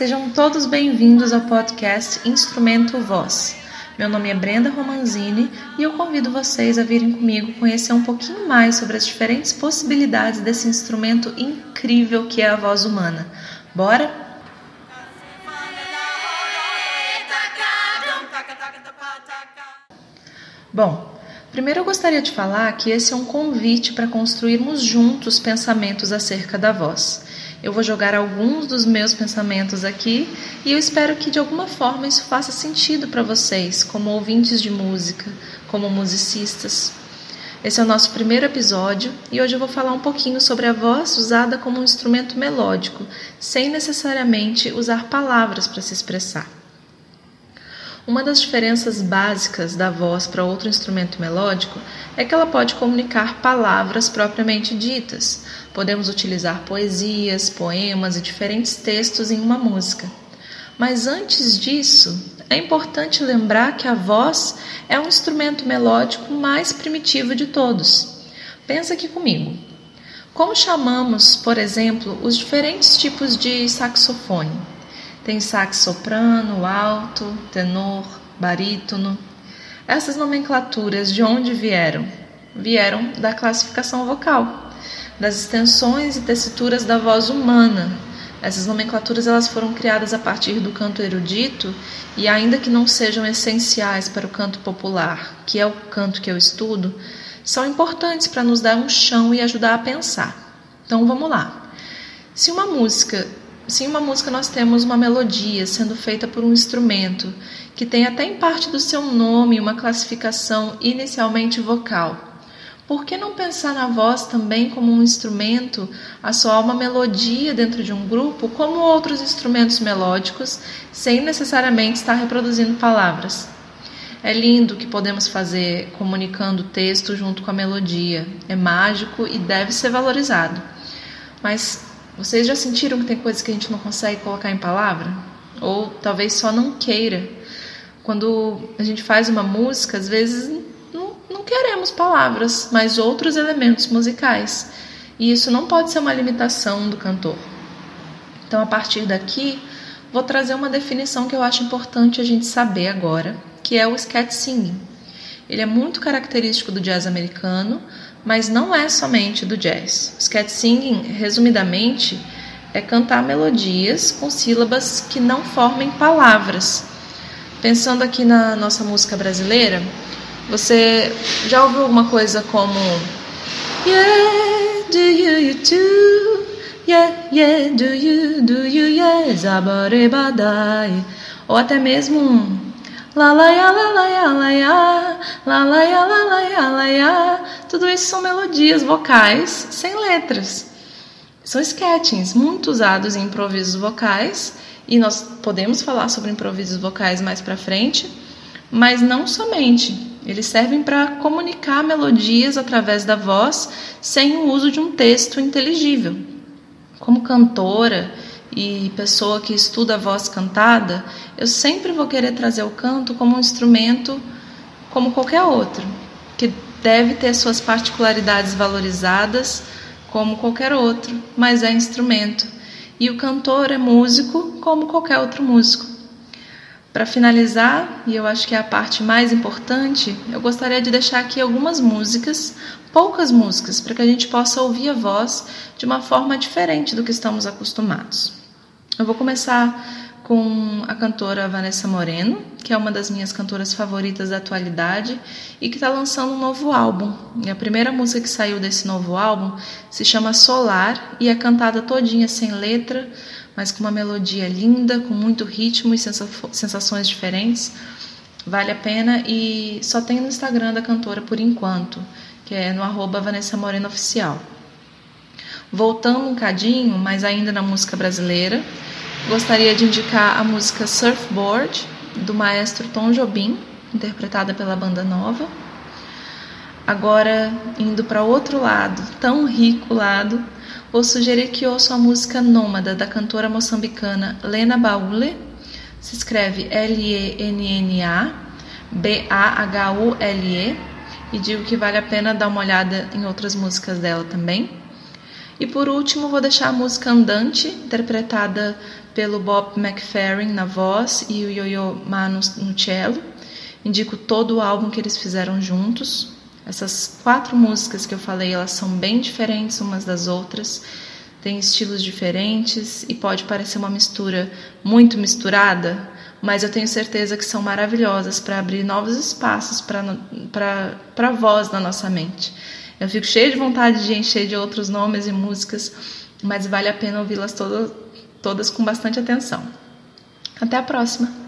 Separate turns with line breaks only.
Sejam todos bem-vindos ao podcast Instrumento Voz. Meu nome é Brenda Romanzini e eu convido vocês a virem comigo conhecer um pouquinho mais sobre as diferentes possibilidades desse instrumento incrível que é a voz humana. Bora? Bom, primeiro eu gostaria de falar que esse é um convite para construirmos juntos pensamentos acerca da voz. Eu vou jogar alguns dos meus pensamentos aqui e eu espero que de alguma forma isso faça sentido para vocês, como ouvintes de música, como musicistas. Esse é o nosso primeiro episódio e hoje eu vou falar um pouquinho sobre a voz usada como um instrumento melódico, sem necessariamente usar palavras para se expressar. Uma das diferenças básicas da voz para outro instrumento melódico é que ela pode comunicar palavras propriamente ditas. Podemos utilizar poesias, poemas e diferentes textos em uma música. Mas antes disso, é importante lembrar que a voz é um instrumento melódico mais primitivo de todos. Pensa aqui comigo. Como chamamos, por exemplo, os diferentes tipos de saxofone? Tem sax soprano, alto, tenor, barítono. Essas nomenclaturas de onde vieram? Vieram da classificação vocal, das extensões e tessituras da voz humana. Essas nomenclaturas elas foram criadas a partir do canto erudito e ainda que não sejam essenciais para o canto popular, que é o canto que eu estudo, são importantes para nos dar um chão e ajudar a pensar. Então vamos lá. Se uma música se em uma música nós temos uma melodia sendo feita por um instrumento, que tem até em parte do seu nome uma classificação inicialmente vocal, por que não pensar na voz também como um instrumento a soar uma melodia dentro de um grupo, como outros instrumentos melódicos, sem necessariamente estar reproduzindo palavras? É lindo o que podemos fazer comunicando o texto junto com a melodia. É mágico e deve ser valorizado. Mas vocês já sentiram que tem coisas que a gente não consegue colocar em palavra? Ou talvez só não queira. Quando a gente faz uma música, às vezes não, não queremos palavras, mas outros elementos musicais. E isso não pode ser uma limitação do cantor. Então, a partir daqui, vou trazer uma definição que eu acho importante a gente saber agora, que é o scat singing. Ele é muito característico do jazz americano, mas não é somente do jazz. Scat singing, resumidamente, é cantar melodias com sílabas que não formem palavras. Pensando aqui na nossa música brasileira, você já ouviu alguma coisa como Yeah, do you, you too? Yeah, yeah, do you, do you, yeah, zabarebadai. Ou até mesmo um La la ya la la ya la ya, la la ya la la ya la ya. Tudo isso são melodias vocais sem letras. São sketchings muito usados em improvisos vocais e nós podemos falar sobre improvisos vocais mais para frente, mas não somente. Eles servem para comunicar melodias através da voz sem o uso de um texto inteligível. Como cantora, e pessoa que estuda a voz cantada, eu sempre vou querer trazer o canto como um instrumento como qualquer outro, que deve ter suas particularidades valorizadas como qualquer outro, mas é instrumento. E o cantor é músico como qualquer outro músico. Para finalizar, e eu acho que é a parte mais importante, eu gostaria de deixar aqui algumas músicas, poucas músicas, para que a gente possa ouvir a voz de uma forma diferente do que estamos acostumados. Eu vou começar com a cantora Vanessa Moreno, que é uma das minhas cantoras favoritas da atualidade e que está lançando um novo álbum. E a primeira música que saiu desse novo álbum se chama Solar e é cantada todinha sem letra, mas com uma melodia linda, com muito ritmo e sensações diferentes. Vale a pena e só tem no Instagram da cantora por enquanto, que é no arroba Vanessa Moreno Oficial. Voltando um cadinho, mas ainda na música brasileira, gostaria de indicar a música Surfboard, do maestro Tom Jobim, interpretada pela banda nova. Agora, indo para outro lado, tão rico lado, vou sugerir que ouça a música Nômada, da cantora moçambicana Lena Baule, se escreve L-E-N-N-A, B-A-H-U-L-E, e digo que vale a pena dar uma olhada em outras músicas dela também. E por último, vou deixar a música Andante, interpretada pelo Bob McFerrin na voz e o Yo-Yo Ma no, no cello. Indico todo o álbum que eles fizeram juntos. Essas quatro músicas que eu falei, elas são bem diferentes umas das outras, têm estilos diferentes e pode parecer uma mistura muito misturada, mas eu tenho certeza que são maravilhosas para abrir novos espaços para a voz na nossa mente. Eu fico cheia de vontade de encher de outros nomes e músicas, mas vale a pena ouvi-las todas, todas com bastante atenção. Até a próxima!